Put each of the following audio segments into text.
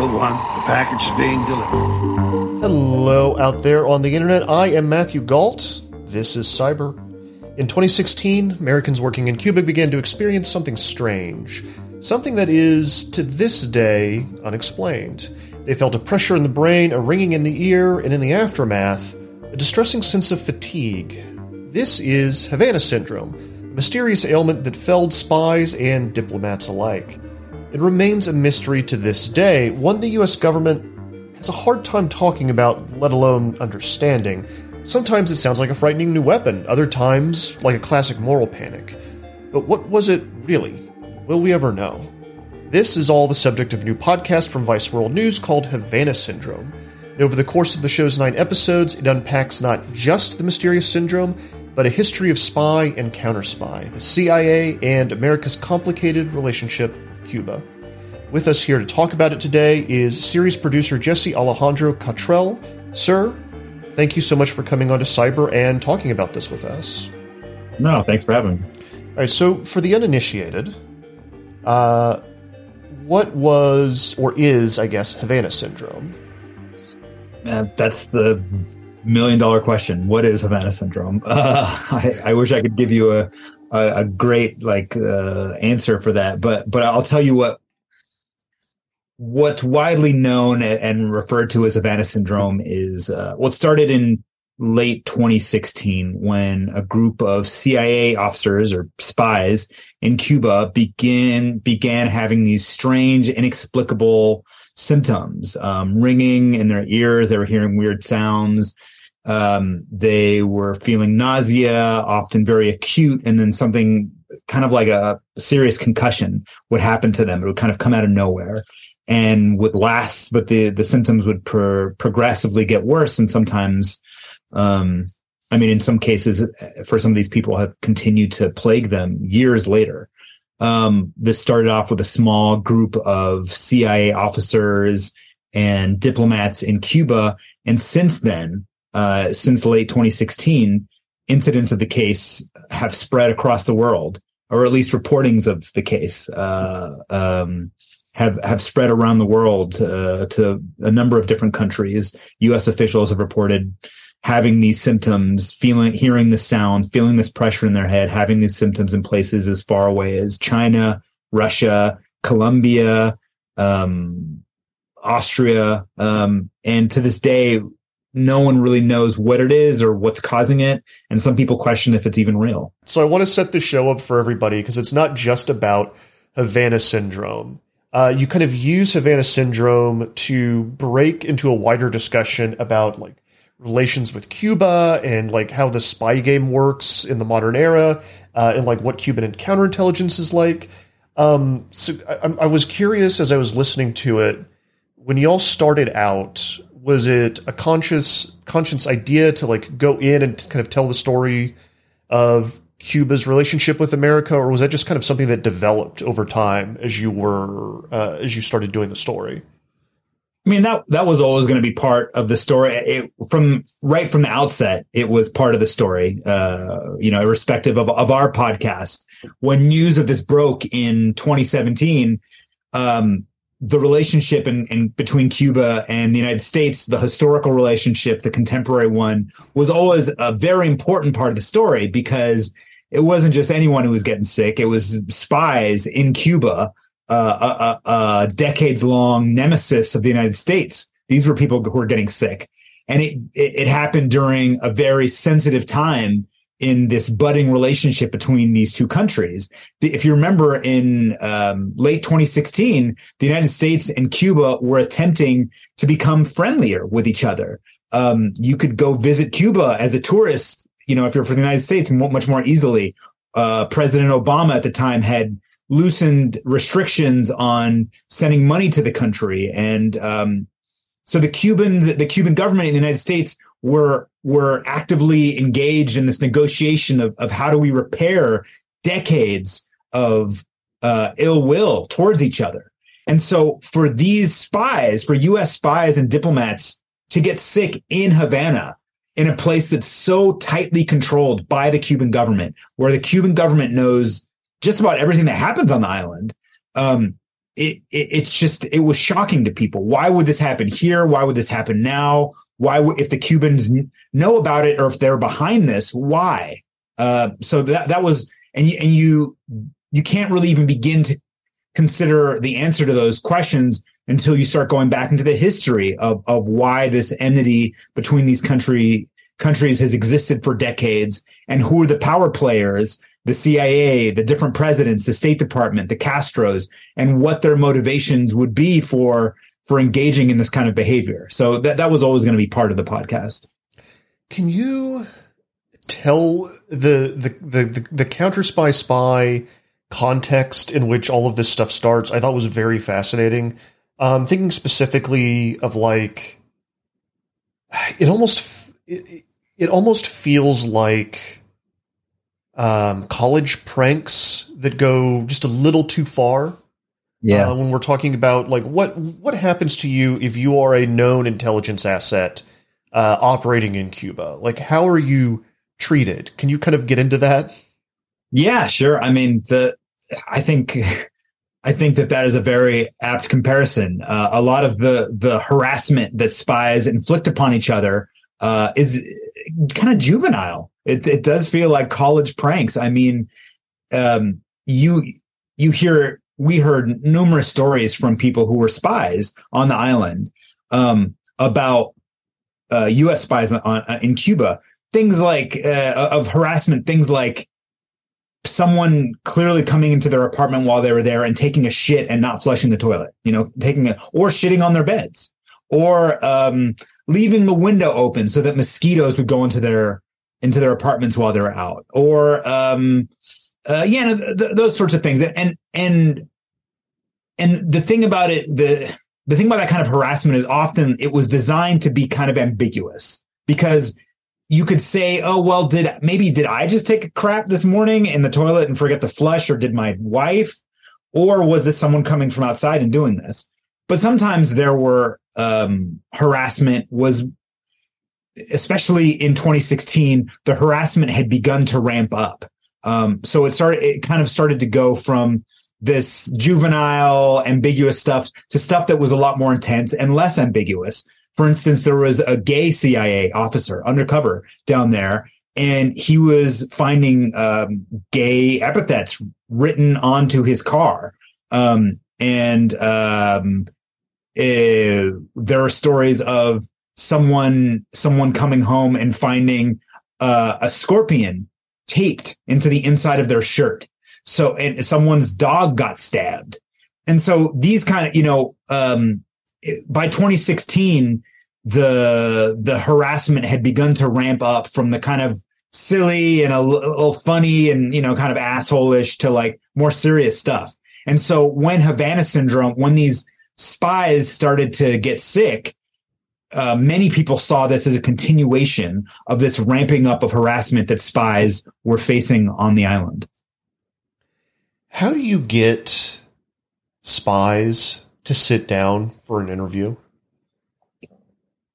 One, the package is being delivered. Hello out there on the internet. I am Matthew Gault. This is Cyber. In 2016, Americans working in Cuba began to experience something strange. Something that is, to this day, unexplained. They felt a pressure in the brain, a ringing in the ear, and in the aftermath, a distressing sense of fatigue. This is Havana Syndrome, a mysterious ailment that felled spies and diplomats alike. It remains a mystery to this day, one the US government has a hard time talking about, let alone understanding. Sometimes it sounds like a frightening new weapon, other times like a classic moral panic. But what was it really? Will we ever know? This is all the subject of a new podcast from Vice World News called Havana Syndrome. And over the course of the show's nine episodes, it unpacks not just the mysterious syndrome, but a history of spy and counter spy, the CIA, and America's complicated relationship Cuba. With us here to talk about it today is series producer Jesse Alejandro Cottrell. Sir, thank you so much for coming on to Cyber and talking about this with us. No, thanks for having me. All right, so for the uninitiated, uh, what was or is, I guess, Havana syndrome? Uh, that's the million dollar question. What is Havana syndrome? Uh, I, I, wish I could give you a a, a great like uh, answer for that. But but I'll tell you what what's widely known and referred to as Havana syndrome is uh, what started in late 2016 when a group of CIA officers or spies in Cuba began began having these strange, inexplicable symptoms, um, ringing in their ears. They were hearing weird sounds. Um, they were feeling nausea, often very acute, and then something kind of like a serious concussion would happen to them. It would kind of come out of nowhere and would last, but the, the symptoms would pro- progressively get worse. And sometimes, um, I mean, in some cases, for some of these people have continued to plague them years later. Um, this started off with a small group of CIA officers and diplomats in Cuba. And since then, uh, since late 2016, incidents of the case have spread across the world, or at least reportings of the case uh, um, have have spread around the world uh, to a number of different countries. U.S. officials have reported having these symptoms, feeling, hearing the sound, feeling this pressure in their head, having these symptoms in places as far away as China, Russia, Colombia, um, Austria, um, and to this day, no one really knows what it is or what's causing it. And some people question if it's even real. So I want to set the show up for everybody because it's not just about Havana syndrome. Uh, you kind of use Havana syndrome to break into a wider discussion about like relations with Cuba and like how the spy game works in the modern era uh, and like what Cuban counterintelligence is like. Um, so I, I was curious as I was listening to it when y'all started out was it a conscious conscious idea to like go in and kind of tell the story of Cuba's relationship with America, or was that just kind of something that developed over time as you were uh, as you started doing the story? I mean that that was always going to be part of the story. It, from right from the outset, it was part of the story. Uh, you know, irrespective of of our podcast, when news of this broke in 2017, um, the relationship in, in, between Cuba and the United States, the historical relationship, the contemporary one, was always a very important part of the story because it wasn't just anyone who was getting sick; it was spies in Cuba, uh, a, a, a decades long nemesis of the United States. These were people who were getting sick, and it, it, it happened during a very sensitive time in this budding relationship between these two countries. If you remember in um, late 2016, the United States and Cuba were attempting to become friendlier with each other. Um, you could go visit Cuba as a tourist, you know, if you're from the United States, much more easily. Uh, President Obama at the time had loosened restrictions on sending money to the country. And um, so the Cubans, the Cuban government in the United States were were actively engaged in this negotiation of, of how do we repair decades of uh, ill will towards each other. And so for these spies, for US spies and diplomats to get sick in Havana, in a place that's so tightly controlled by the Cuban government, where the Cuban government knows just about everything that happens on the island, um, it, it, it's just it was shocking to people. Why would this happen here? Why would this happen now? Why would if the Cubans know about it or if they're behind this? Why? Uh, so that that was and you, and you you can't really even begin to consider the answer to those questions until you start going back into the history of of why this enmity between these country countries has existed for decades and who are the power players the CIA, the different presidents, the State Department, the Castros, and what their motivations would be for for engaging in this kind of behavior. So that that was always going to be part of the podcast. Can you tell the the the the, the counter spy spy context in which all of this stuff starts? I thought was very fascinating. Um, thinking specifically of like it almost it, it almost feels like um, college pranks that go just a little too far. Yeah. Uh, when we're talking about like what what happens to you if you are a known intelligence asset uh, operating in Cuba, like how are you treated? Can you kind of get into that? Yeah, sure. I mean, the I think I think that that is a very apt comparison. Uh, a lot of the the harassment that spies inflict upon each other uh, is kind of juvenile. It it does feel like college pranks. I mean, um, you you hear we heard numerous stories from people who were spies on the island um, about uh, U.S. spies on, on, in Cuba. Things like uh, of harassment. Things like someone clearly coming into their apartment while they were there and taking a shit and not flushing the toilet. You know, taking it or shitting on their beds or um, leaving the window open so that mosquitoes would go into their into their apartments while they're out, or um, uh, yeah, th- th- those sorts of things. And and and the thing about it, the the thing about that kind of harassment is often it was designed to be kind of ambiguous because you could say, oh well, did maybe did I just take a crap this morning in the toilet and forget to flush, or did my wife, or was this someone coming from outside and doing this? But sometimes there were um, harassment was especially in 2016, the harassment had begun to ramp up. Um, so it started, it kind of started to go from this juvenile, ambiguous stuff to stuff that was a lot more intense and less ambiguous. For instance, there was a gay CIA officer undercover down there, and he was finding um, gay epithets written onto his car. Um, and um, uh, there are stories of someone someone coming home and finding uh, a scorpion taped into the inside of their shirt. So and someone's dog got stabbed. And so these kind of, you know, um, by 2016, the the harassment had begun to ramp up from the kind of silly and a little funny and you know kind of assholeish to like more serious stuff. And so when Havana syndrome, when these spies started to get sick, uh, many people saw this as a continuation of this ramping up of harassment that spies were facing on the island. How do you get spies to sit down for an interview?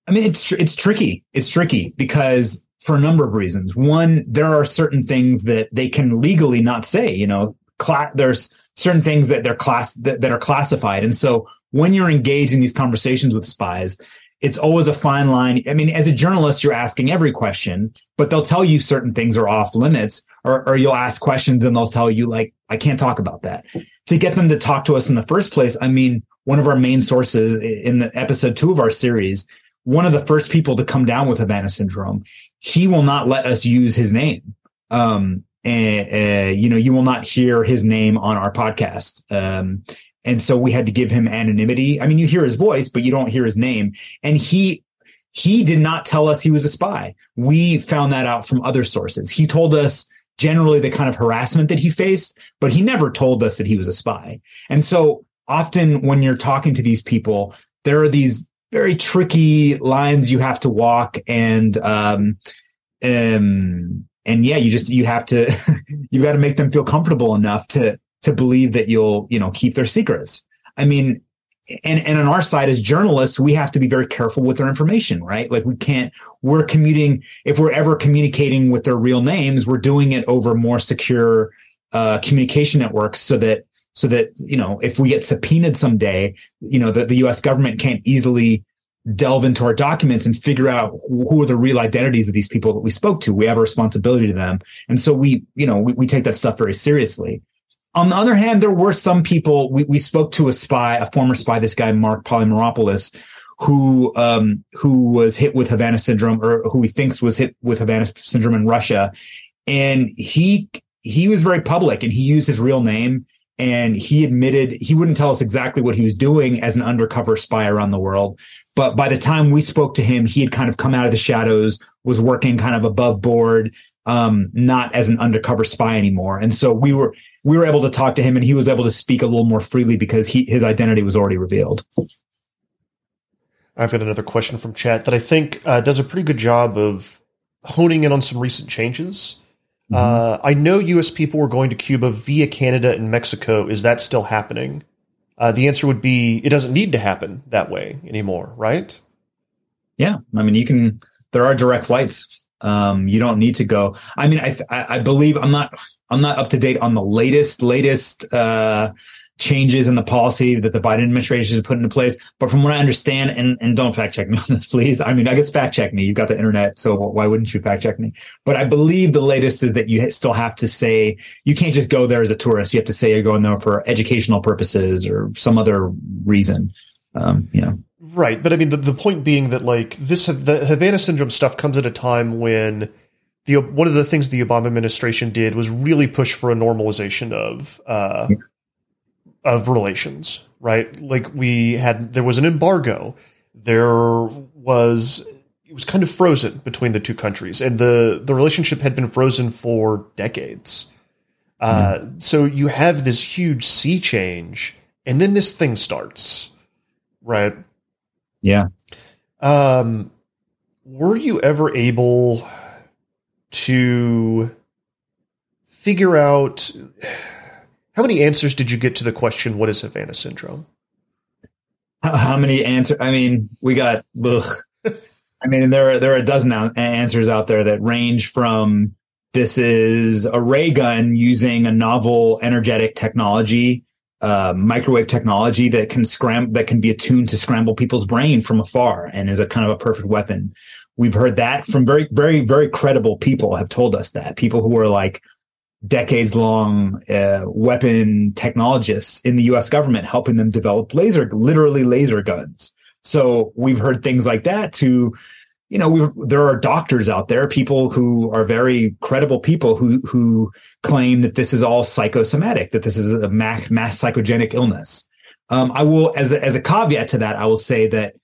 I mean, it's it's tricky. It's tricky because for a number of reasons. One, there are certain things that they can legally not say. You know, cla- there's certain things that they're class that, that are classified, and so when you're engaged in these conversations with spies, it's always a fine line. I mean, as a journalist, you're asking every question, but they'll tell you certain things are off limits, or, or you'll ask questions and they'll tell you, like, I can't talk about that. To get them to talk to us in the first place, I mean, one of our main sources in the episode two of our series, one of the first people to come down with Havana syndrome, he will not let us use his name. Um, and, uh, you know, you will not hear his name on our podcast. Um, and so we had to give him anonymity. I mean, you hear his voice, but you don't hear his name. And he he did not tell us he was a spy. We found that out from other sources. He told us generally the kind of harassment that he faced, but he never told us that he was a spy. And so often when you're talking to these people, there are these very tricky lines you have to walk and um um and yeah, you just you have to you've got to make them feel comfortable enough to to believe that you'll, you know, keep their secrets. I mean, and, and on our side as journalists, we have to be very careful with their information, right? Like we can't, we're commuting, if we're ever communicating with their real names, we're doing it over more secure uh, communication networks so that so that you know if we get subpoenaed someday, you know that the U.S. government can't easily delve into our documents and figure out who are the real identities of these people that we spoke to. We have a responsibility to them, and so we you know we, we take that stuff very seriously. On the other hand, there were some people we, we spoke to a spy, a former spy, this guy Marc Polymeropoulos, who um, who was hit with Havana syndrome, or who he thinks was hit with Havana syndrome in Russia, and he he was very public and he used his real name and he admitted he wouldn't tell us exactly what he was doing as an undercover spy around the world. But by the time we spoke to him, he had kind of come out of the shadows, was working kind of above board, um, not as an undercover spy anymore. And so we were we were able to talk to him, and he was able to speak a little more freely because he his identity was already revealed. I've got another question from chat that I think uh, does a pretty good job of honing in on some recent changes. Mm-hmm. Uh, I know U.S. people were going to Cuba via Canada and Mexico. Is that still happening? Uh, the answer would be it doesn't need to happen that way anymore, right? Yeah, I mean, you can. There are direct flights. Um, you don't need to go. I mean, I, I believe I'm not I'm not up to date on the latest latest uh, changes in the policy that the Biden administration has put into place. But from what I understand, and, and don't fact check me on this, please. I mean, I guess fact check me. You've got the internet, so why wouldn't you fact check me? But I believe the latest is that you still have to say you can't just go there as a tourist. You have to say you're going there for educational purposes or some other reason. Um, you know. Right, but I mean, the, the point being that like this, the Havana syndrome stuff comes at a time when the one of the things the Obama administration did was really push for a normalization of uh, yeah of relations, right? Like we had, there was an embargo. There was, it was kind of frozen between the two countries, and the the relationship had been frozen for decades. Uh, mm. So you have this huge sea change, and then this thing starts, right? Yeah. Um, were you ever able to figure out? How many answers did you get to the question, what is Havana syndrome? How, many answers? I mean, we got, ugh. I mean, there are, there are a dozen answers out there that range from this is a ray gun using a novel energetic technology, uh, microwave technology that can scram that can be attuned to scramble people's brain from afar and is a kind of a perfect weapon. We've heard that from very, very, very credible people have told us that people who are like, decades long uh, weapon technologists in the US government helping them develop laser, literally laser guns. So we've heard things like that to, you know, there are doctors out there, people who are very credible people who, who claim that this is all psychosomatic, that this is a mass, mass psychogenic illness. Um, I will, as a, as a caveat to that, I will say that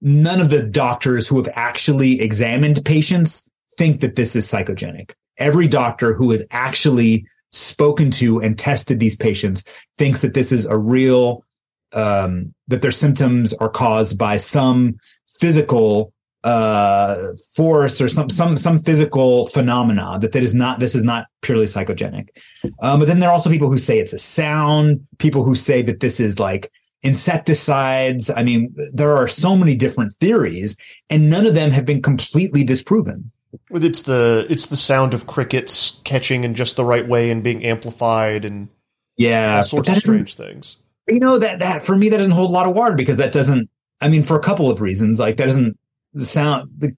none of the doctors who have actually examined patients think that this is psychogenic every doctor who has actually spoken to and tested these patients thinks that this is a real um, that their symptoms are caused by some physical uh, force or some some some physical phenomena that that is not this is not purely psychogenic. Um, but then there are also people who say it's a sound. People who say that this is like insecticides. I mean, there are so many different theories, and none of them have been completely disproven. With it's the it's the sound of crickets catching in just the right way and being amplified and yeah, all sorts of strange things. You know that that for me that doesn't hold a lot of water because that doesn't. I mean, for a couple of reasons, like that doesn't sound. The,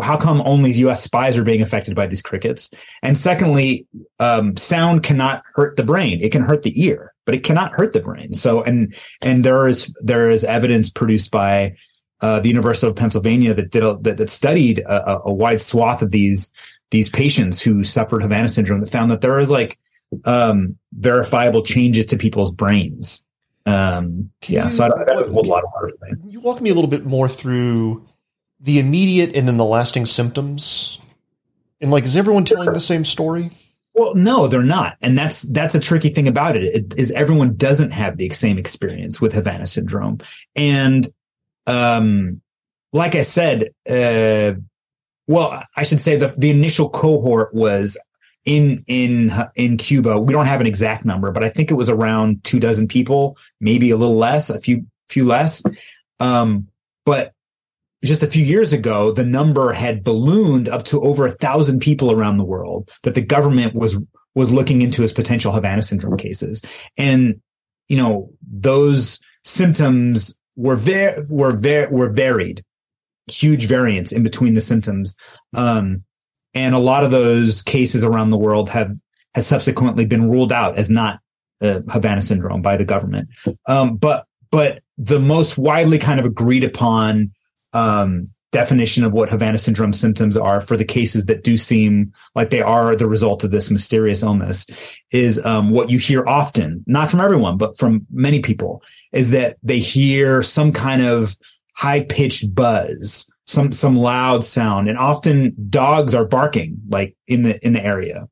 how come only U.S. spies are being affected by these crickets? And secondly, um, sound cannot hurt the brain; it can hurt the ear, but it cannot hurt the brain. So, and and there is there is evidence produced by uh, the University of Pennsylvania that did a, that, that, studied a, a, wide swath of these these patients who suffered Havana syndrome that found that there was like um, verifiable changes to people's brains. Um, yeah, you, so I, don't, hold a lot of water. You walk me a little bit more through the immediate and then the lasting symptoms, and like, is everyone telling the same story? Well, no, they're not, and that's that's a tricky thing about it. it is everyone doesn't have the same experience with Havana syndrome, and um, like I said, uh, well, I should say the the initial cohort was in in in Cuba. We don't have an exact number, but I think it was around two dozen people, maybe a little less, a few few less. Um, but just a few years ago, the number had ballooned up to over a thousand people around the world that the government was was looking into as potential Havana syndrome cases. And you know, those symptoms were very, were very, were varied, huge variance in between the symptoms. Um, and a lot of those cases around the world have, has subsequently been ruled out as not uh, Havana syndrome by the government. Um, but, but the most widely kind of agreed upon, um, definition of what Havana syndrome symptoms are for the cases that do seem like they are the result of this mysterious illness is um, what you hear often, not from everyone, but from many people, is that they hear some kind of high pitched buzz, some some loud sound, and often dogs are barking like in the in the area,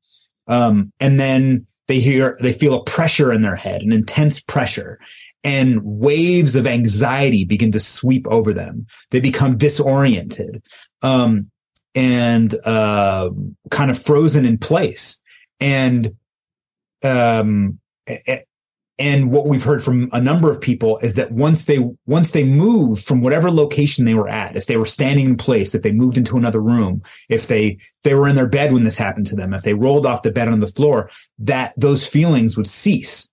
um, and then they hear they feel a pressure in their head, an intense pressure, and waves of anxiety begin to sweep over them. They become disoriented, um, and, uh, kind of frozen in place. And, um, and what we've heard from a number of people is that once they once they moved from whatever location they were at if they were standing in place if they moved into another room if they they were in their bed when this happened to them if they rolled off the bed on the floor that those feelings would cease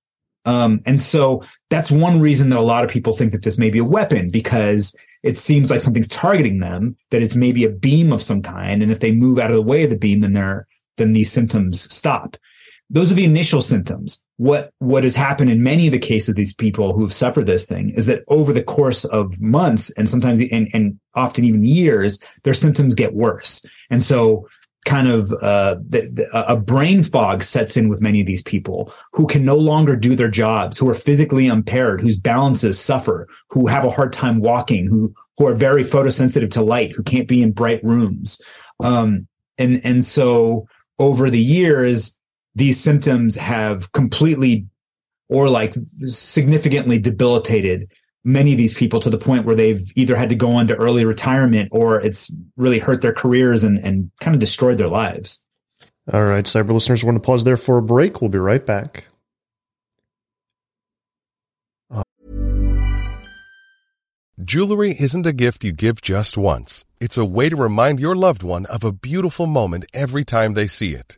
um, and so that's one reason that a lot of people think that this may be a weapon because it seems like something's targeting them, that it's maybe a beam of some kind. And if they move out of the way of the beam, then they're, then these symptoms stop. Those are the initial symptoms. What, what has happened in many of the cases of these people who have suffered this thing is that over the course of months and sometimes and, and often even years, their symptoms get worse. And so kind of uh, the, the, a brain fog sets in with many of these people who can no longer do their jobs, who are physically impaired, whose balances suffer, who have a hard time walking, who who are very photosensitive to light, who can't be in bright rooms, um, and and so over the years, these symptoms have completely or like significantly debilitated many of these people to the point where they've either had to go into early retirement or it's really hurt their careers and, and kind of destroyed their lives. All right, cyber listeners, we're going to pause there for a break. We'll be right back. Jewelry isn't a gift you give just once. It's a way to remind your loved one of a beautiful moment every time they see it.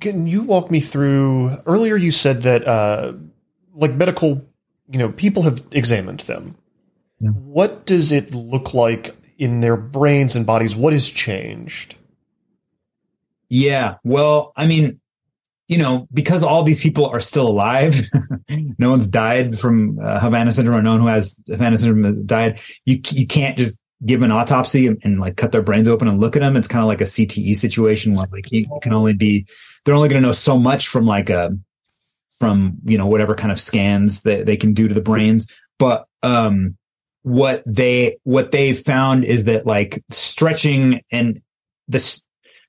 Can you walk me through? Earlier, you said that uh, like medical, you know, people have examined them. Yeah. What does it look like in their brains and bodies? What has changed? Yeah, well, I mean, you know, because all these people are still alive, no one's died from uh, Havana syndrome, or no one who has Havana syndrome has died. You you can't just give an autopsy and, and, like cut their brains open and look at them. It's kind of like a CTE situation where like you, you can only be they're only going to know so much from like a from you know whatever kind of scans that they can do to the brains. But um what they what they found is that like stretching and this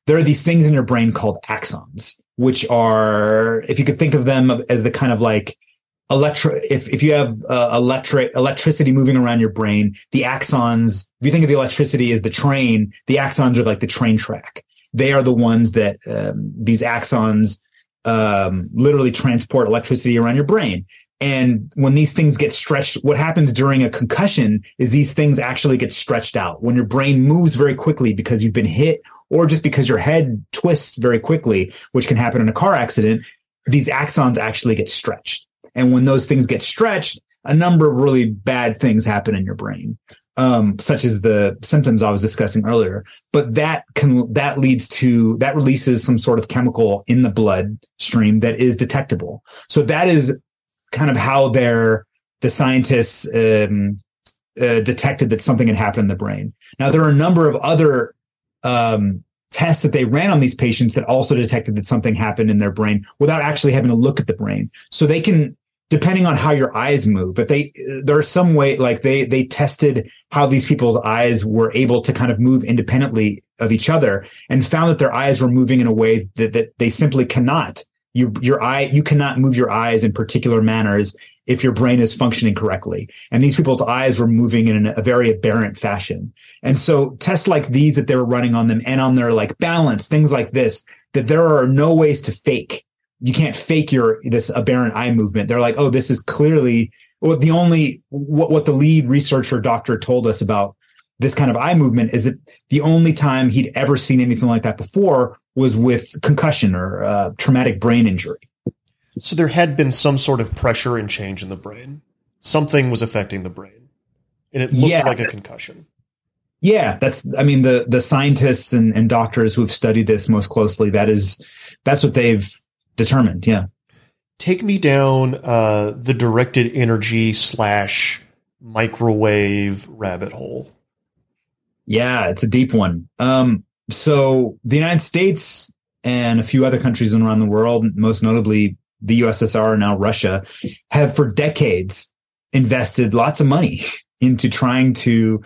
there are these things in your brain called axons which are if you could think of them as the kind of like electro if if you have uh, electric electricity moving around your brain the axons if you think of the electricity as the train the axons are like the train track they are the ones that um, these axons um, literally transport electricity around your brain. And when these things get stretched, what happens during a concussion is these things actually get stretched out. When your brain moves very quickly because you've been hit or just because your head twists very quickly, which can happen in a car accident, these axons actually get stretched. And when those things get stretched, a number of really bad things happen in your brain um, such as the symptoms I was discussing earlier. But that can that leads to that releases some sort of chemical in the blood stream that is detectable. So that is kind of how they're the scientists um, uh, detected that something had happened in the brain. Now there are a number of other um, tests that they ran on these patients that also detected that something happened in their brain without actually having to look at the brain. So they can depending on how your eyes move but they there's some way like they they tested how these people's eyes were able to kind of move independently of each other and found that their eyes were moving in a way that, that they simply cannot You, your eye, you cannot move your eyes in particular manners if your brain is functioning correctly. And these people's eyes were moving in a very aberrant fashion. And so tests like these that they were running on them and on their like balance, things like this, that there are no ways to fake. You can't fake your, this aberrant eye movement. They're like, oh, this is clearly well, the only, what, what the lead researcher doctor told us about this kind of eye movement is that the only time he'd ever seen anything like that before was with concussion or uh, traumatic brain injury. So there had been some sort of pressure and change in the brain. Something was affecting the brain, and it looked yeah. like a concussion. Yeah, that's. I mean, the the scientists and, and doctors who have studied this most closely, that is, that's what they've determined. Yeah. Take me down uh, the directed energy slash microwave rabbit hole. Yeah, it's a deep one. Um, so the United States and a few other countries around the world, most notably the USSR, and now Russia, have for decades invested lots of money into trying to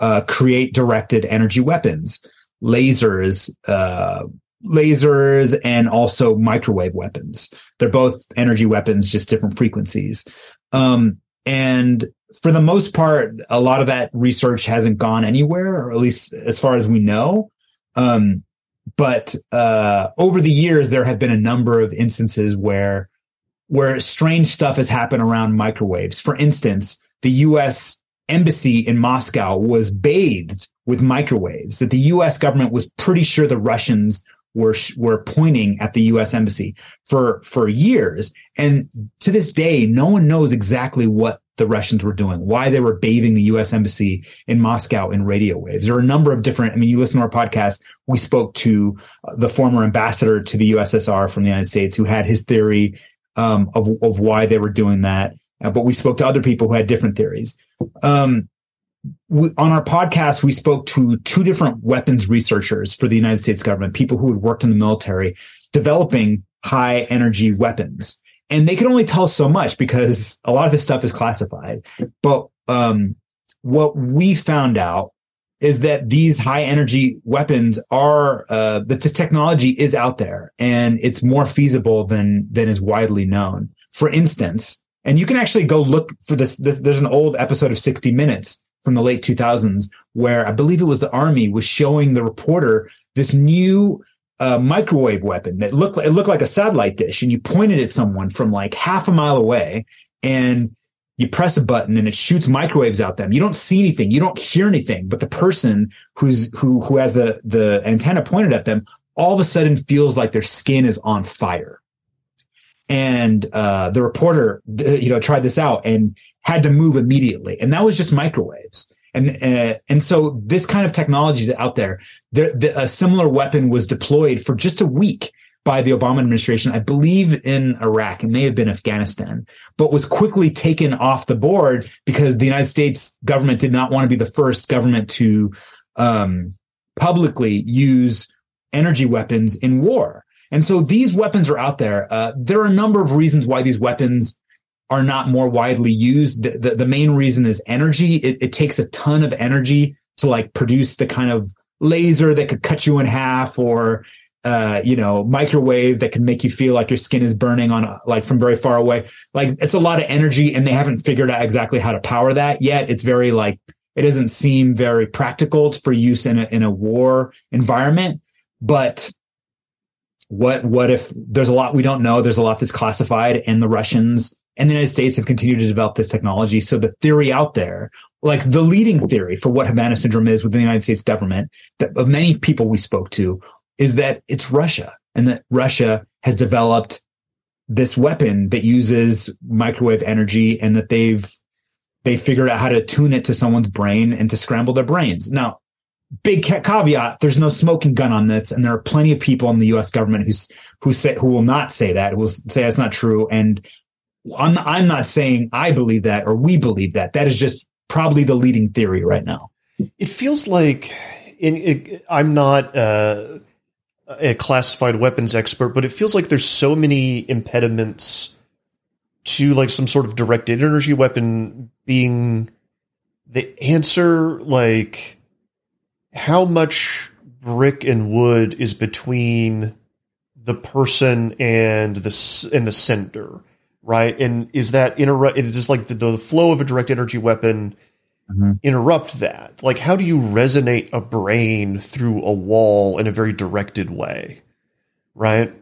uh, create directed energy weapons, lasers, uh, lasers, and also microwave weapons. They're both energy weapons, just different frequencies. Um, and for the most part, a lot of that research hasn't gone anywhere, or at least as far as we know. Um, but uh, over the years, there have been a number of instances where where strange stuff has happened around microwaves. For instance, the U.S. embassy in Moscow was bathed with microwaves. That the U.S. government was pretty sure the Russians were were pointing at the U.S. embassy for for years, and to this day, no one knows exactly what the Russians were doing, why they were bathing the U.S. embassy in Moscow in radio waves. There are a number of different. I mean, you listen to our podcast. We spoke to uh, the former ambassador to the USSR from the United States, who had his theory um, of of why they were doing that. Uh, but we spoke to other people who had different theories. Um, we, on our podcast, we spoke to two different weapons researchers for the United States government, people who had worked in the military, developing high energy weapons and they could only tell so much because a lot of this stuff is classified. But um, what we found out is that these high energy weapons are uh, that this technology is out there and it's more feasible than than is widely known. For instance, and you can actually go look for this, this there's an old episode of 60 Minutes from the late 2000s where I believe it was the army was showing the reporter this new a microwave weapon that looked it looked like a satellite dish, and you pointed at someone from like half a mile away, and you press a button and it shoots microwaves out them. You don't see anything, you don't hear anything, but the person who's who who has the the antenna pointed at them all of a sudden feels like their skin is on fire. And uh, the reporter, you know, tried this out and had to move immediately, and that was just microwaves. And uh, and so this kind of technology is out there. The, the, a similar weapon was deployed for just a week by the Obama administration, I believe in Iraq. It may have been Afghanistan, but was quickly taken off the board because the United States government did not want to be the first government to um, publicly use energy weapons in war. And so these weapons are out there. Uh, there are a number of reasons why these weapons are not more widely used. The, the, the main reason is energy. It, it, takes a ton of energy to like produce the kind of laser that could cut you in half or, uh, you know, microwave that can make you feel like your skin is burning on a, like from very far away. Like it's a lot of energy and they haven't figured out exactly how to power that yet. It's very like, it doesn't seem very practical for use in a, in a war environment, but what, what if there's a lot we don't know? There's a lot that's classified and the Russians and the United States have continued to develop this technology. So the theory out there, like the leading theory for what Havana syndrome is within the United States government, that of many people we spoke to, is that it's Russia and that Russia has developed this weapon that uses microwave energy and that they've they figured out how to tune it to someone's brain and to scramble their brains. Now, big caveat: there's no smoking gun on this, and there are plenty of people in the U.S. government who's who say who will not say that, who will say that's not true, and I'm, not saying I believe that or we believe that. That is just probably the leading theory right now. It feels like in, it, I'm not uh, a classified weapons expert, but it feels like there's so many impediments to like some sort of directed energy weapon being the answer. Like how much brick and wood is between the person and the and the sender, right? And is that interrupt? It is just like the, the flow of a direct energy weapon mm-hmm. interrupt that? Like, how do you resonate a brain through a wall in a very directed way, right?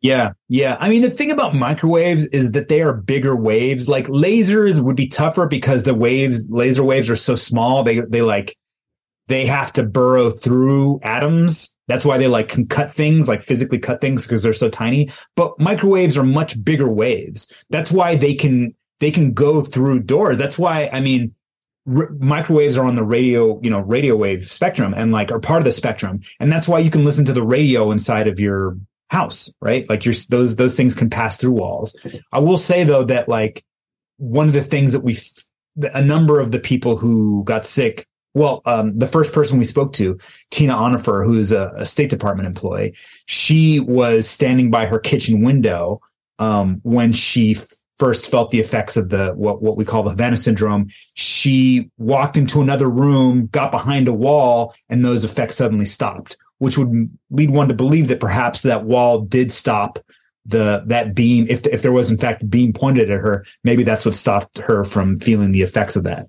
Yeah, yeah. I mean, the thing about microwaves is that they are bigger waves. Like lasers would be tougher because the waves, laser waves, are so small. They they like they have to burrow through atoms. That's why they like can cut things, like physically cut things because they're so tiny. But microwaves are much bigger waves. That's why they can they can go through doors. That's why I mean r- microwaves are on the radio, you know, radio wave spectrum and like are part of the spectrum. And that's why you can listen to the radio inside of your house, right? Like your those those things can pass through walls. I will say though that like one of the things that we a number of the people who got sick well, um, the first person we spoke to, Tina Onifer, who's a, a, State Department employee, she was standing by her kitchen window um, when she f- first felt the effects of the what what we call the Havana syndrome. She walked into another room, got behind a wall, and those effects suddenly stopped, which would lead one to believe that perhaps that wall did stop the that beam. If if there was in fact a beam pointed at her, maybe that's what stopped her from feeling the effects of that.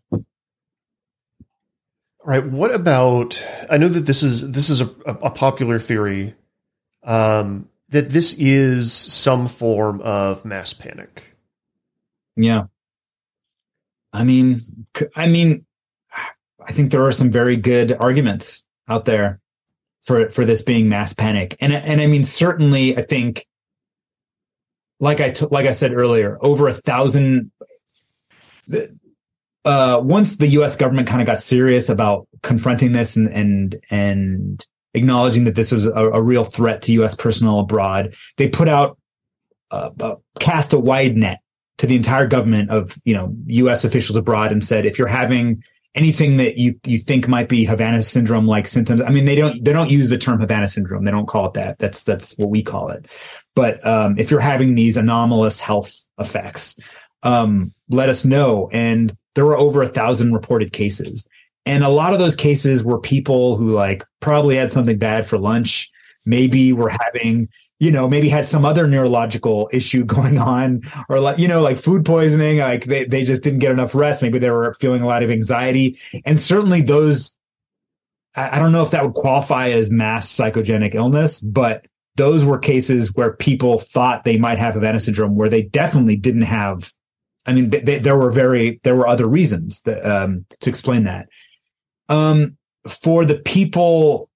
Right. What about? I know that this is this is a, a popular theory um, that this is some form of mass panic. Yeah. I mean, I mean, I think there are some very good arguments out there for for this being mass panic, and and I mean, certainly, I think, like I t- like I said earlier, over a thousand. Uh, once the U.S. government kind of got serious about confronting this and and and acknowledging that this was a, a real threat to U.S. personnel abroad, they put out uh, uh, cast a wide net to the entire government of you know U.S. officials abroad and said if you're having anything that you you think might be Havana syndrome like symptoms. I mean, they don't they don't use the term Havana syndrome. They don't call it that. That's that's what we call it. But um, if you're having these anomalous health effects, um, let us know. And there were over a thousand reported cases. And a lot of those cases were people who like probably had something bad for lunch, maybe were having, you know, maybe had some other neurological issue going on or like, you know, like food poisoning, like they, they just didn't get enough rest. Maybe they were feeling a lot of anxiety. And certainly those, I, I don't know if that would qualify as mass psychogenic illness, but those were cases where people thought they might have Havana syndrome where they definitely didn't have I mean, they, they, there were very there were other reasons that, um, to explain that. Um, for the people,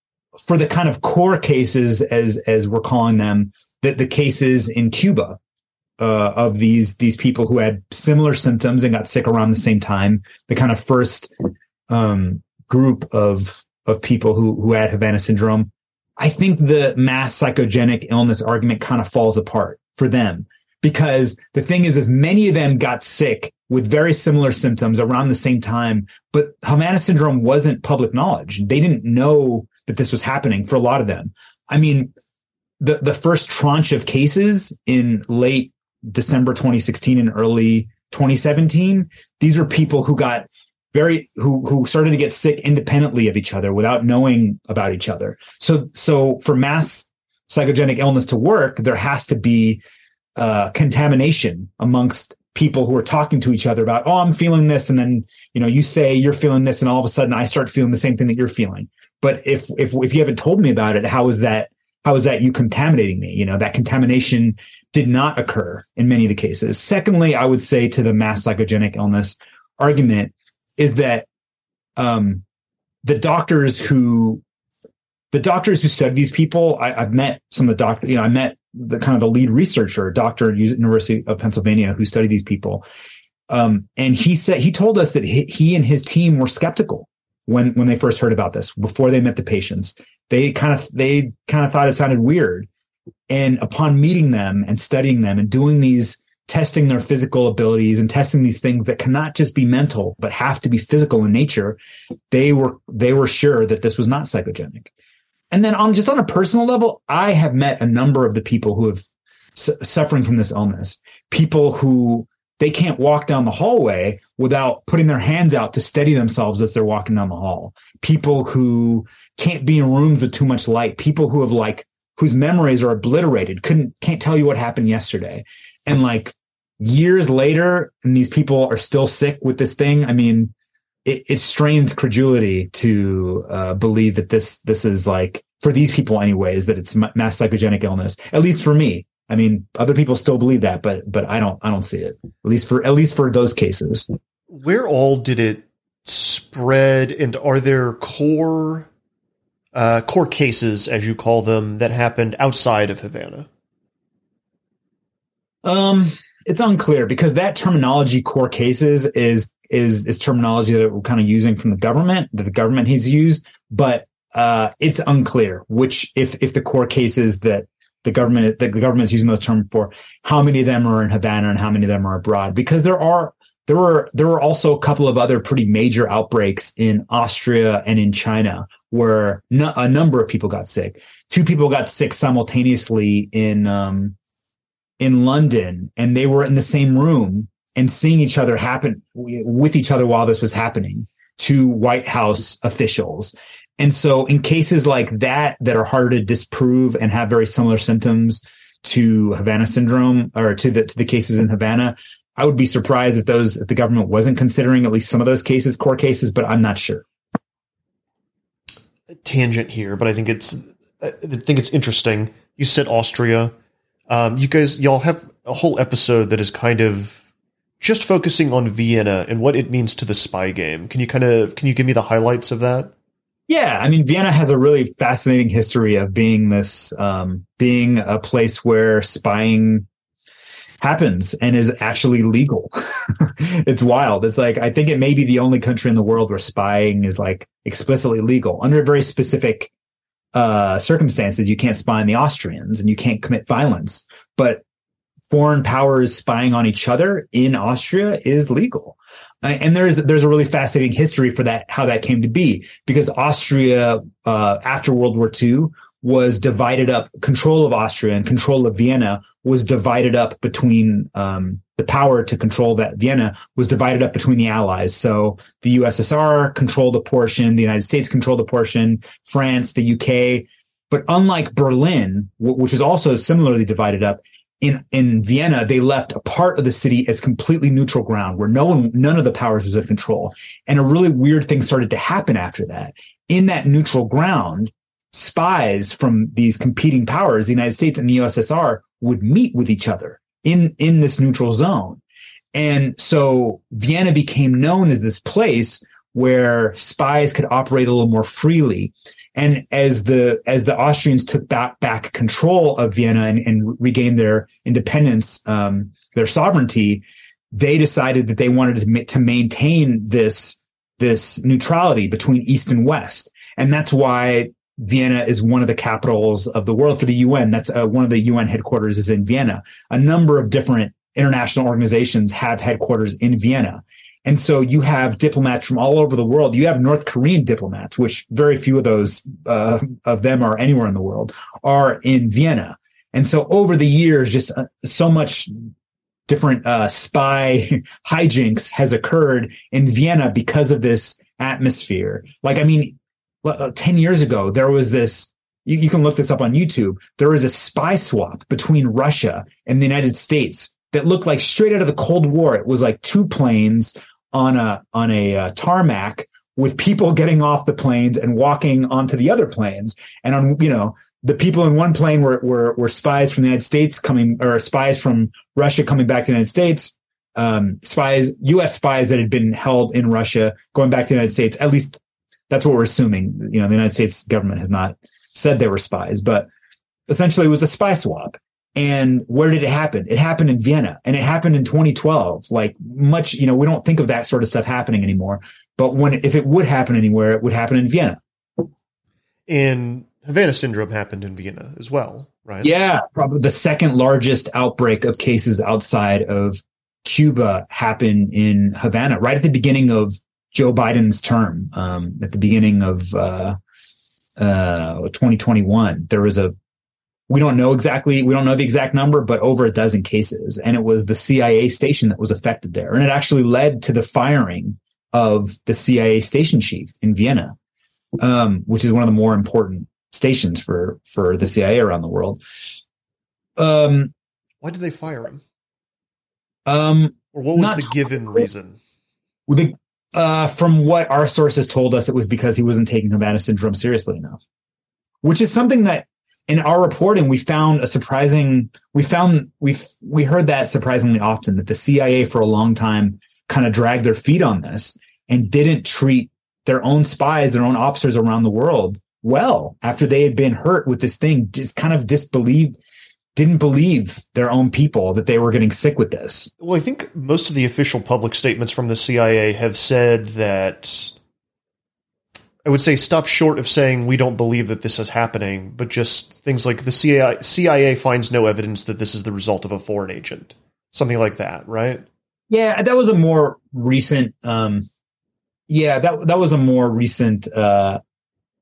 for the kind of core cases, as as we're calling them, that the cases in Cuba uh, of these these people who had similar symptoms and got sick around the same time, the kind of first um, group of of people who who had Havana syndrome. I think the mass psychogenic illness argument kind of falls apart for them because the thing is, is many of them got sick with very similar symptoms around the same time, but Havana syndrome wasn't public knowledge. They didn't know that this was happening for a lot of them. I mean, the, the first tranche of cases in late December 2016 and early 2017, these are people who got very who who started to get sick independently of each other without knowing about each other. So so for mass psychogenic illness to work, there has to be uh, contamination amongst people who are talking to each other about, oh, I'm feeling this, and then you know you say you're feeling this, and all of a sudden I start feeling the same thing that you're feeling. But if if if you haven't told me about it, how is that? How is that you contaminating me? You know that contamination did not occur in many of the cases. Secondly, I would say to the mass psychogenic illness argument is that um, the doctors who the doctors who study these people, I, have met some of the doctors. You know, I met the kind of the lead researcher, doctor at University of Pennsylvania, who studied these people. Um, and he said he told us that he, he and his team were skeptical when when they first heard about this before they met the patients. They kind of they kind of thought it sounded weird. And upon meeting them and studying them and doing these testing their physical abilities and testing these things that cannot just be mental but have to be physical in nature, they were they were sure that this was not psychogenic. And then on just on a personal level, I have met a number of the people who have su- suffering from this illness. People who they can't walk down the hallway without putting their hands out to steady themselves as they're walking down the hall. People who can't be in rooms with too much light. People who have like whose memories are obliterated, couldn't can't tell you what happened yesterday, and like years later, and these people are still sick with this thing. I mean, it, it strains credulity to uh, believe that this this is like for these people anyways that it's mass psychogenic illness. At least for me. I mean, other people still believe that, but but I don't I don't see it. At least for at least for those cases. Where all did it spread, and are there core uh, core cases, as you call them, that happened outside of Havana? Um, it's unclear because that terminology, core cases, is is is terminology that we're kind of using from the government that the government has used, but uh, it's unclear which if if the core cases that the government the government is using those terms for how many of them are in Havana and how many of them are abroad because there are there were there were also a couple of other pretty major outbreaks in Austria and in China where a number of people got sick. Two people got sick simultaneously in um, in London, and they were in the same room and seeing each other happen with each other while this was happening. to White House officials. And so, in cases like that that are harder to disprove and have very similar symptoms to Havana syndrome or to the to the cases in Havana, I would be surprised if those if the government wasn't considering at least some of those cases core cases, but I'm not sure. Tangent here, but I think it's I think it's interesting. You said Austria. Um, you guys, y'all have a whole episode that is kind of just focusing on Vienna and what it means to the spy game. Can you kind of can you give me the highlights of that? Yeah, I mean, Vienna has a really fascinating history of being this, um, being a place where spying happens and is actually legal. it's wild. It's like, I think it may be the only country in the world where spying is like explicitly legal under very specific uh, circumstances. You can't spy on the Austrians and you can't commit violence, but foreign powers spying on each other in Austria is legal. And there's there's a really fascinating history for that how that came to be because Austria uh, after World War II was divided up. Control of Austria and control of Vienna was divided up between um, the power to control that Vienna was divided up between the Allies. So the USSR controlled a portion, the United States controlled a portion, France, the UK. But unlike Berlin, which is also similarly divided up, in in Vienna, they left a part of the city as completely neutral ground where no one, none of the powers was in control. And a really weird thing started to happen after that. In that neutral ground, spies from these competing powers, the United States and the USSR, would meet with each other in, in this neutral zone. And so Vienna became known as this place where spies could operate a little more freely. And as the as the Austrians took back back control of Vienna and, and regained their independence, um, their sovereignty, they decided that they wanted to, to maintain this this neutrality between East and West, and that's why Vienna is one of the capitals of the world for the UN. That's uh, one of the UN headquarters is in Vienna. A number of different international organizations have headquarters in Vienna. And so you have diplomats from all over the world. You have North Korean diplomats, which very few of those uh, of them are anywhere in the world, are in Vienna. And so over the years, just uh, so much different uh, spy hijinks has occurred in Vienna because of this atmosphere. Like, I mean, uh, 10 years ago, there was this, you, you can look this up on YouTube. There was a spy swap between Russia and the United States that looked like straight out of the Cold War. It was like two planes on a, on a uh, tarmac with people getting off the planes and walking onto the other planes. And on, you know, the people in one plane were, were, were spies from the United States coming, or spies from Russia coming back to the United States. Um, spies, U.S. spies that had been held in Russia going back to the United States. At least that's what we're assuming. You know, the United States government has not said they were spies, but essentially it was a spy swap. And where did it happen? It happened in Vienna and it happened in 2012. Like much, you know, we don't think of that sort of stuff happening anymore. But when, if it would happen anywhere, it would happen in Vienna. And Havana syndrome happened in Vienna as well, right? Yeah. Probably the second largest outbreak of cases outside of Cuba happened in Havana right at the beginning of Joe Biden's term um, at the beginning of uh, uh, 2021. There was a we don't know exactly we don't know the exact number, but over a dozen cases, and it was the CIA station that was affected there, and it actually led to the firing of the CIA station chief in Vienna, um, which is one of the more important stations for for the CIA around the world. Um, Why did they fire him? um, Or what was Not- the given reason? the, uh, from what our sources told us, it was because he wasn't taking Havana syndrome seriously enough, which is something that in our reporting we found a surprising. We found we we heard that surprisingly often that the CIA for a long time kind of dragged their feet on this and didn't treat their own spies, their own officers around the world well after they had been hurt with this thing. Just kind of disbelieved, didn't believe their own people that they were getting sick with this. Well, I think most of the official public statements from the CIA have said that. I would say stop short of saying we don't believe that this is happening, but just things like the CIA, CIA finds no evidence that this is the result of a foreign agent. Something like that, right? Yeah, that was a more recent. Um, yeah, that that was a more recent uh,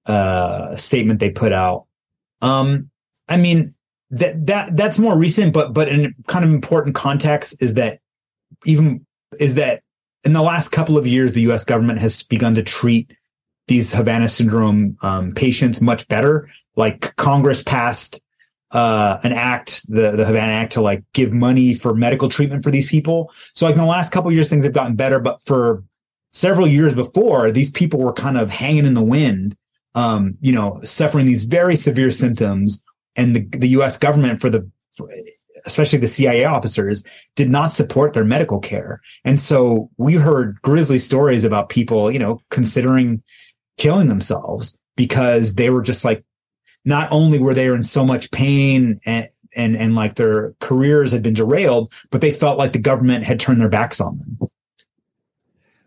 uh, statement they put out. Um, I mean that that that's more recent, but but in kind of important context is that even is that in the last couple of years, the U.S. government has begun to treat these Havana syndrome um, patients much better. Like Congress passed uh, an act, the the Havana Act, to like give money for medical treatment for these people. So like in the last couple years, things have gotten better. But for several years before, these people were kind of hanging in the wind, um, you know, suffering these very severe symptoms, and the the U.S. government for the for, especially the CIA officers did not support their medical care. And so we heard grisly stories about people, you know, considering killing themselves because they were just like not only were they in so much pain and and and like their careers had been derailed, but they felt like the government had turned their backs on them.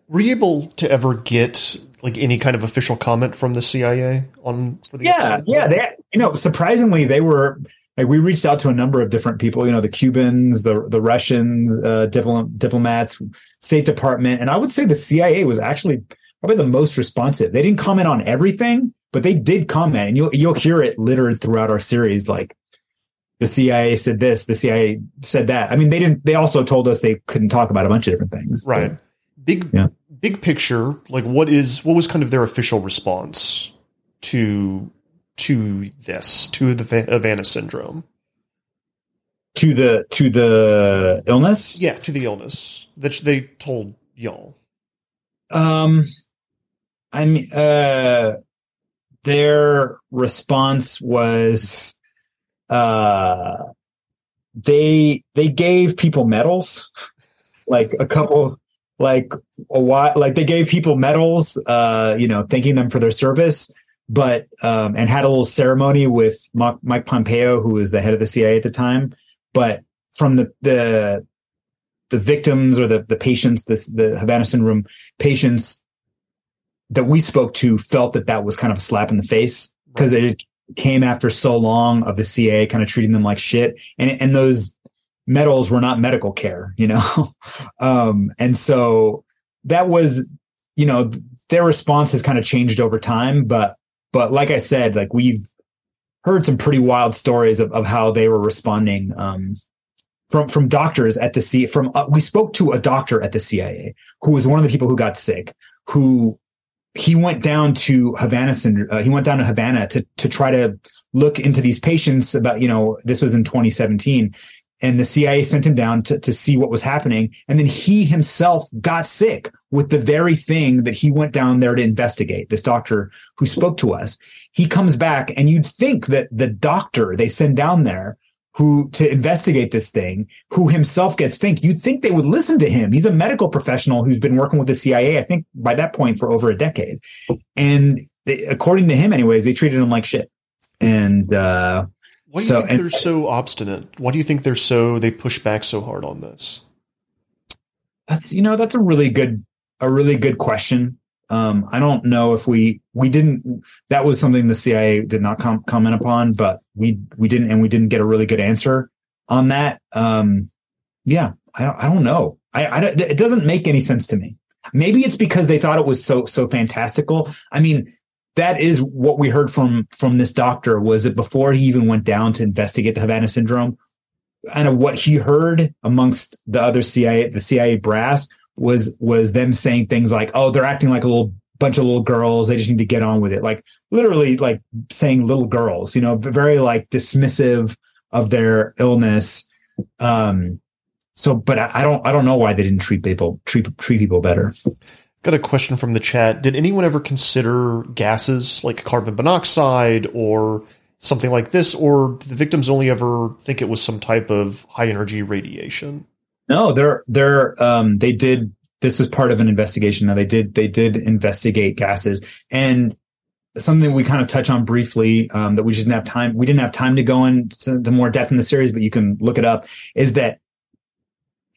Were you able to ever get like any kind of official comment from the CIA on for the Yeah, episode? yeah, they you know surprisingly they were like we reached out to a number of different people, you know, the Cubans, the the Russians, uh, dipl- diplomats, State Department, and I would say the CIA was actually probably the most responsive. They didn't comment on everything, but they did comment, and you'll you'll hear it littered throughout our series. Like the CIA said this, the CIA said that. I mean, they didn't. They also told us they couldn't talk about a bunch of different things. Right. Big Yeah. big picture, like what is what was kind of their official response to to this, to the Va- Havana syndrome? To the to the illness. Yeah, to the illness that they told y'all. Um, I mean, uh, their response was, uh, they they gave people medals, like a couple, like a while, like they gave people medals, uh, you know, thanking them for their service, but um, and had a little ceremony with Mike Pompeo, who was the head of the CIA at the time, but from the the the victims or the the patients, this the Havana syndrome patients that we spoke to felt that that was kind of a slap in the face because it came after so long of the CIA kind of treating them like shit, and and those medals were not medical care, you know, um, and so that was, you know, their response has kind of changed over time, but but like I said, like we've heard some pretty wild stories of, of how they were responding um, from from doctors at the C. From uh, we spoke to a doctor at the CIA who was one of the people who got sick. Who he went down to Havana. Uh, he went down to Havana to to try to look into these patients. About you know this was in 2017, and the CIA sent him down to to see what was happening, and then he himself got sick with the very thing that he went down there to investigate. This doctor who spoke to us, he comes back, and you'd think that the doctor they send down there who to investigate this thing, who himself gets think you'd think they would listen to him. He's a medical professional who's been working with the CIA, I think by that point for over a decade. And they, according to him anyways, they treated him like shit. And uh Why do you So- think and- they're so obstinate? Why do you think they're so they push back so hard on this? that's you know, that's a really good a really good question. Um I don't know if we we didn't that was something the CIA did not com- comment upon, but we we didn't and we didn't get a really good answer on that. Um yeah, I don't I don't know. I, I don't- it doesn't make any sense to me. Maybe it's because they thought it was so so fantastical. I mean, that is what we heard from from this doctor was that before he even went down to investigate the Havana syndrome, and what he heard amongst the other CIA the CIA brass was was them saying things like, "Oh, they're acting like a little bunch of little girls. They just need to get on with it. Like literally like saying little girls, you know, very like dismissive of their illness. Um, so, but I, I don't, I don't know why they didn't treat people, treat, treat people better. Got a question from the chat. Did anyone ever consider gases like carbon monoxide or something like this, or the victims only ever think it was some type of high energy radiation? No, they're they're um, they did. This is part of an investigation. Now they did they did investigate gases and something we kind of touch on briefly um, that we just didn't have time. We didn't have time to go into more depth in the series, but you can look it up. Is that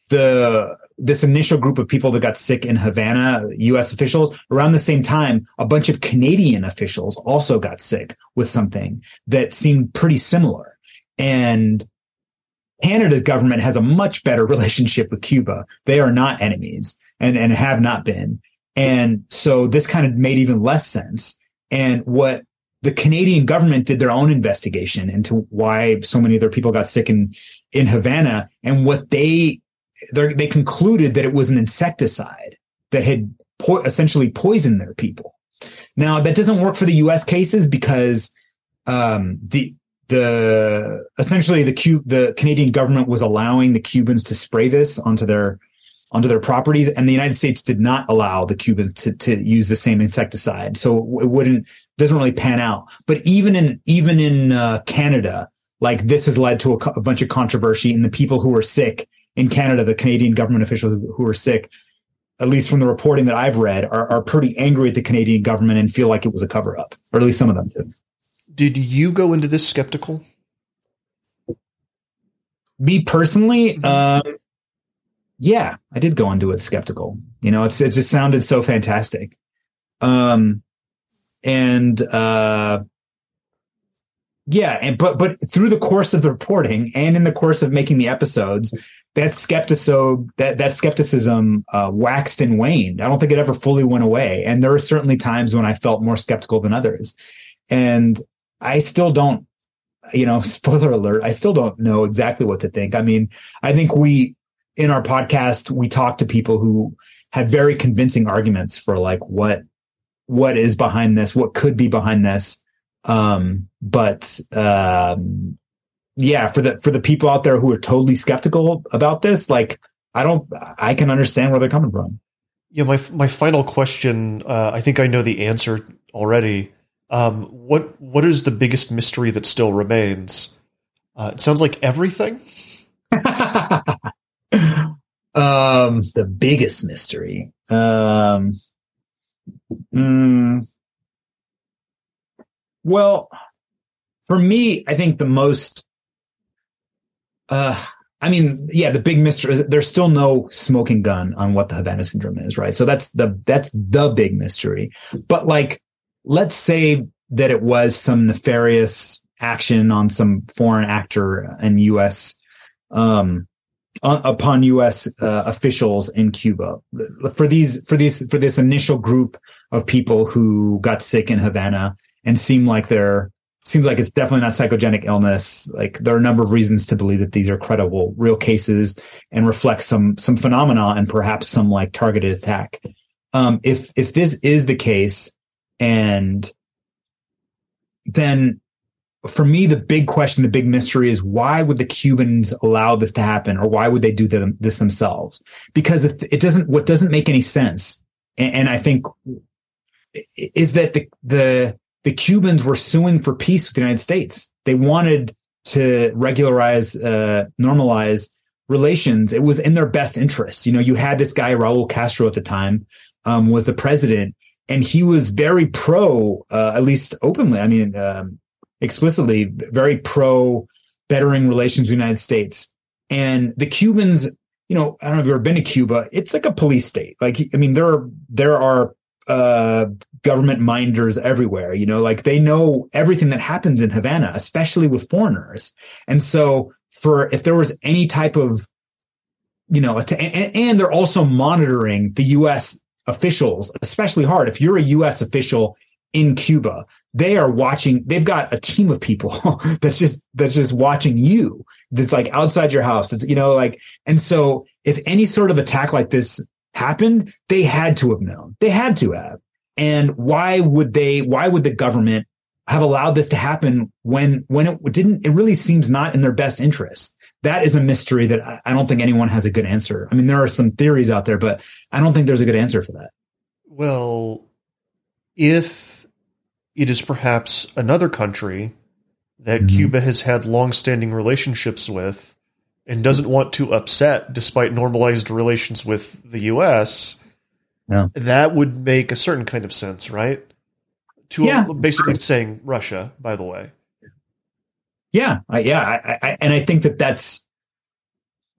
the this initial group of people that got sick in Havana, U.S. officials, around the same time, a bunch of Canadian officials also got sick with something that seemed pretty similar. And Canada's government has a much better relationship with Cuba. They are not enemies and, and have not been. And so this kind of made even less sense. And what the Canadian government did their own investigation into why so many of their people got sick in, in Havana. And what they they concluded that it was an insecticide that had po- essentially poisoned their people. Now that doesn't work for the U.S. cases because um, the the essentially the Q, the Canadian government was allowing the Cubans to spray this onto their onto their properties, and the United States did not allow the Cubans to to use the same insecticide, so it wouldn't doesn't really pan out. But even in even in uh, Canada, like this has led to a, a bunch of controversy, and the people who are sick in Canada, the Canadian government officials who, are sick, at least from the reporting that I've read, are, are pretty angry at the Canadian government and feel like it was a cover up, or at least some of them do. Did you go into this skeptical? Me personally, mm-hmm. um, yeah, I did go into it skeptical. You know, it's it just sounded so fantastic, um, and uh, yeah, and but but through the course of the reporting and in the course of making the episodes, that skepticism that that skepticism uh, waxed and waned. I don't think it ever fully went away, and there are certainly times when I felt more skeptical than others, and I still don't. You know, spoiler alert, I still don't know exactly what to think. I mean, I think we in our podcast we talked to people who had very convincing arguments for like what what is behind this, what could be behind this. Um, but um, yeah, for the for the people out there who are totally skeptical about this, like I don't, I can understand where they're coming from. Yeah, my my final question. Uh, I think I know the answer already. Um, what what is the biggest mystery that still remains? Uh, it sounds like everything. um, the biggest mystery. Um, mm, well, for me, I think the most uh, I mean, yeah, the big mystery. There's still no smoking gun on what the Havana syndrome is, right? So that's the that's the big mystery. But like, let's say that it was some nefarious action on some foreign actor in U.S. Um, upon U.S. Uh, officials in Cuba for these for these for this initial group of people who got sick in Havana and seem like they're seems like it's definitely not psychogenic illness. Like there are a number of reasons to believe that these are credible, real cases and reflect some some phenomena and perhaps some like targeted attack. Um, if if this is the case, and then for me, the big question, the big mystery is why would the Cubans allow this to happen, or why would they do this themselves? Because it doesn't, what doesn't make any sense, and, and I think is that the the the Cubans were suing for peace with the United States. They wanted to regularize, uh, normalize relations. It was in their best interest. You know, you had this guy, Raul Castro at the time, um, was the president and he was very pro, uh, at least openly. I mean, um, explicitly very pro bettering relations with the United States. And the Cubans, you know, I don't know if you've ever been to Cuba. It's like a police state. Like, I mean, there are, there are, uh, government minders everywhere. You know, like they know everything that happens in Havana, especially with foreigners. And so for if there was any type of, you know, and, and they're also monitoring the U.S. officials, especially hard. If you're a U.S. official in Cuba, they are watching. They've got a team of people that's just that's just watching you. That's like outside your house. It's you know like, and so if any sort of attack like this happened, they had to have known. They had to have. And why would they, why would the government have allowed this to happen when, when it didn't, it really seems not in their best interest. That is a mystery that I don't think anyone has a good answer. I mean, there are some theories out there, but I don't think there's a good answer for that. Well, if it is perhaps another country that mm-hmm. Cuba has had long-standing relationships with and doesn't want to upset despite normalized relations with the US, yeah. that would make a certain kind of sense, right? To yeah. a, basically saying Russia, by the way. Yeah, yeah, I, I, and I think that that's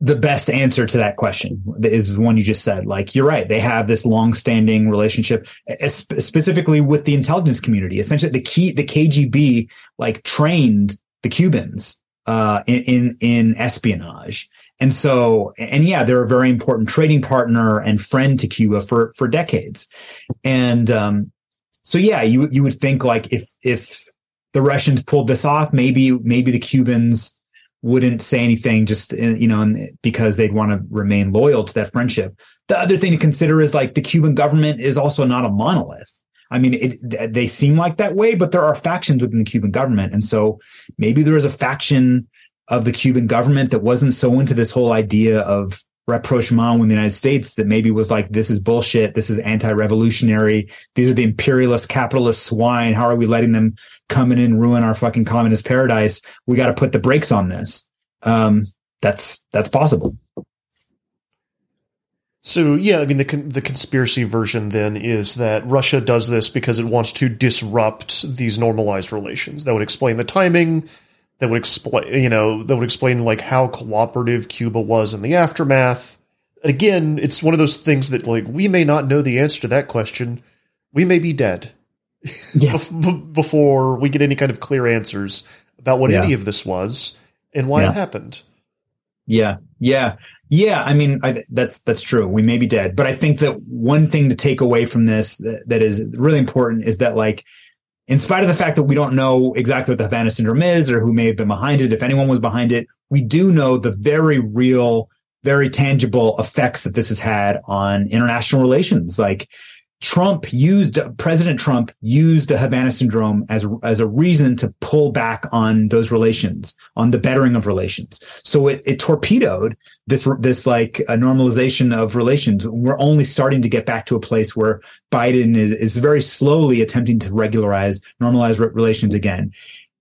the best answer to that question is one you just said. Like you're right, they have this long-standing relationship, specifically with the intelligence community. Essentially, the key, the KGB like trained the Cubans uh, in, in in espionage, and so and yeah, they're a very important trading partner and friend to Cuba for for decades, and um, so yeah, you you would think like if if the Russians pulled this off, maybe maybe the Cubans wouldn't say anything just uh, you know because they'd want to remain loyal to that friendship. The other thing to consider is like the Cuban government is also not a monolith. I mean, it, they seem like that way, but there are factions within the Cuban government, and so maybe there is a faction of the Cuban government that wasn't so into this whole idea of rapprochement with the United States that maybe was like, this is bullshit. This is anti-revolutionary. These are the imperialist capitalist swine. How are we letting them come in and ruin our fucking communist paradise? We got to put the brakes on this. Um, that's, that's possible. So yeah, I mean the the conspiracy version then is that Russia does this because it wants to disrupt these normalized relations. That would explain the timing, that would explain, you know, that would explain like how cooperative Cuba was in the aftermath. Again, it's one of those things that like we may not know the answer to that question. We may be dead yeah. before we get any kind of clear answers about what yeah. any of this was and why yeah. it happened. Yeah, yeah, yeah. I mean, I, that's that's true. We may be dead, but I think that one thing to take away from this that, that is really important is that like in spite of the fact that we don't know exactly what the Havana syndrome is or who may have been behind it, if anyone was behind it, we do know the very real, very tangible effects that this has had on international relations. Like Trump used President Trump used the Havana syndrome as as a reason to pull back on those relations, on the bettering of relations. So it, it torpedoed this this like a normalization of relations. We're only starting to get back to a place where Biden is is very slowly attempting to regularize, normalize relations again,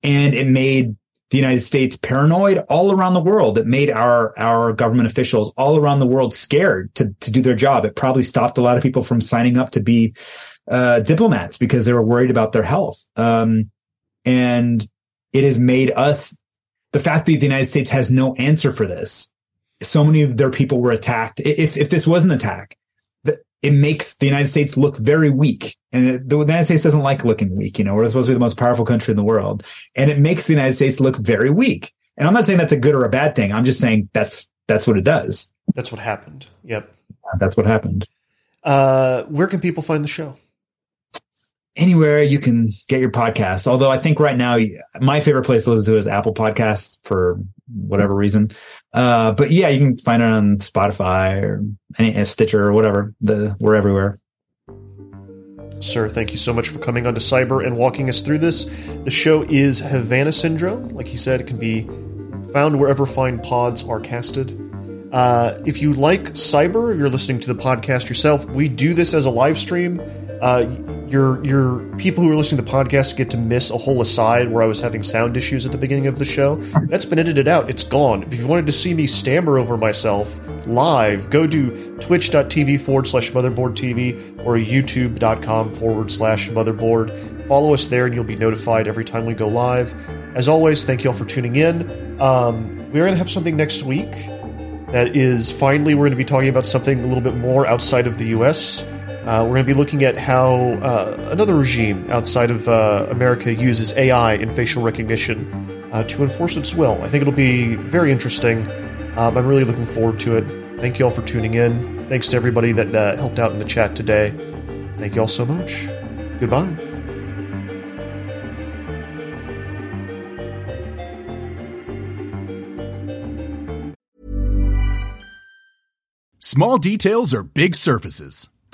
and it made the United States paranoid all around the world. It made our our government officials all around the world scared to to do their job. It probably stopped a lot of people from signing up to be uh, diplomats because they were worried about their health. Um, and it has made us the fact that the United States has no answer for this. So many of their people were attacked. If if this was an attack, it makes the United States look very weak. And the United States doesn't like looking weak. You know, we're supposed to be the most powerful country in the world. And it makes the United States look very weak. And I'm not saying that's a good or a bad thing. I'm just saying that's, that's what it does. That's what happened. Yep. That's what happened. Uh, where can people find the show? Anywhere you can get your podcasts. Although I think right now my favorite place to listen to is Apple Podcasts for whatever reason. Uh, but yeah, you can find it on Spotify or any uh, Stitcher or whatever. The we're everywhere. Sir, thank you so much for coming onto Cyber and walking us through this. The show is Havana Syndrome. Like he said, it can be found wherever fine pods are casted. Uh, if you like cyber, you're listening to the podcast yourself, we do this as a live stream. Uh, your your people who are listening to the podcast get to miss a whole aside where I was having sound issues at the beginning of the show. That's been edited out. It's gone. If you wanted to see me stammer over myself live, go to twitch.tv forward slash motherboard TV or youtube.com forward slash motherboard. Follow us there and you'll be notified every time we go live. As always, thank you all for tuning in. Um, we're going to have something next week that is finally, we're going to be talking about something a little bit more outside of the U.S. Uh, we're going to be looking at how uh, another regime outside of uh, America uses AI and facial recognition uh, to enforce its will. I think it'll be very interesting. Um, I'm really looking forward to it. Thank you all for tuning in. Thanks to everybody that uh, helped out in the chat today. Thank you all so much. Goodbye. Small details are big surfaces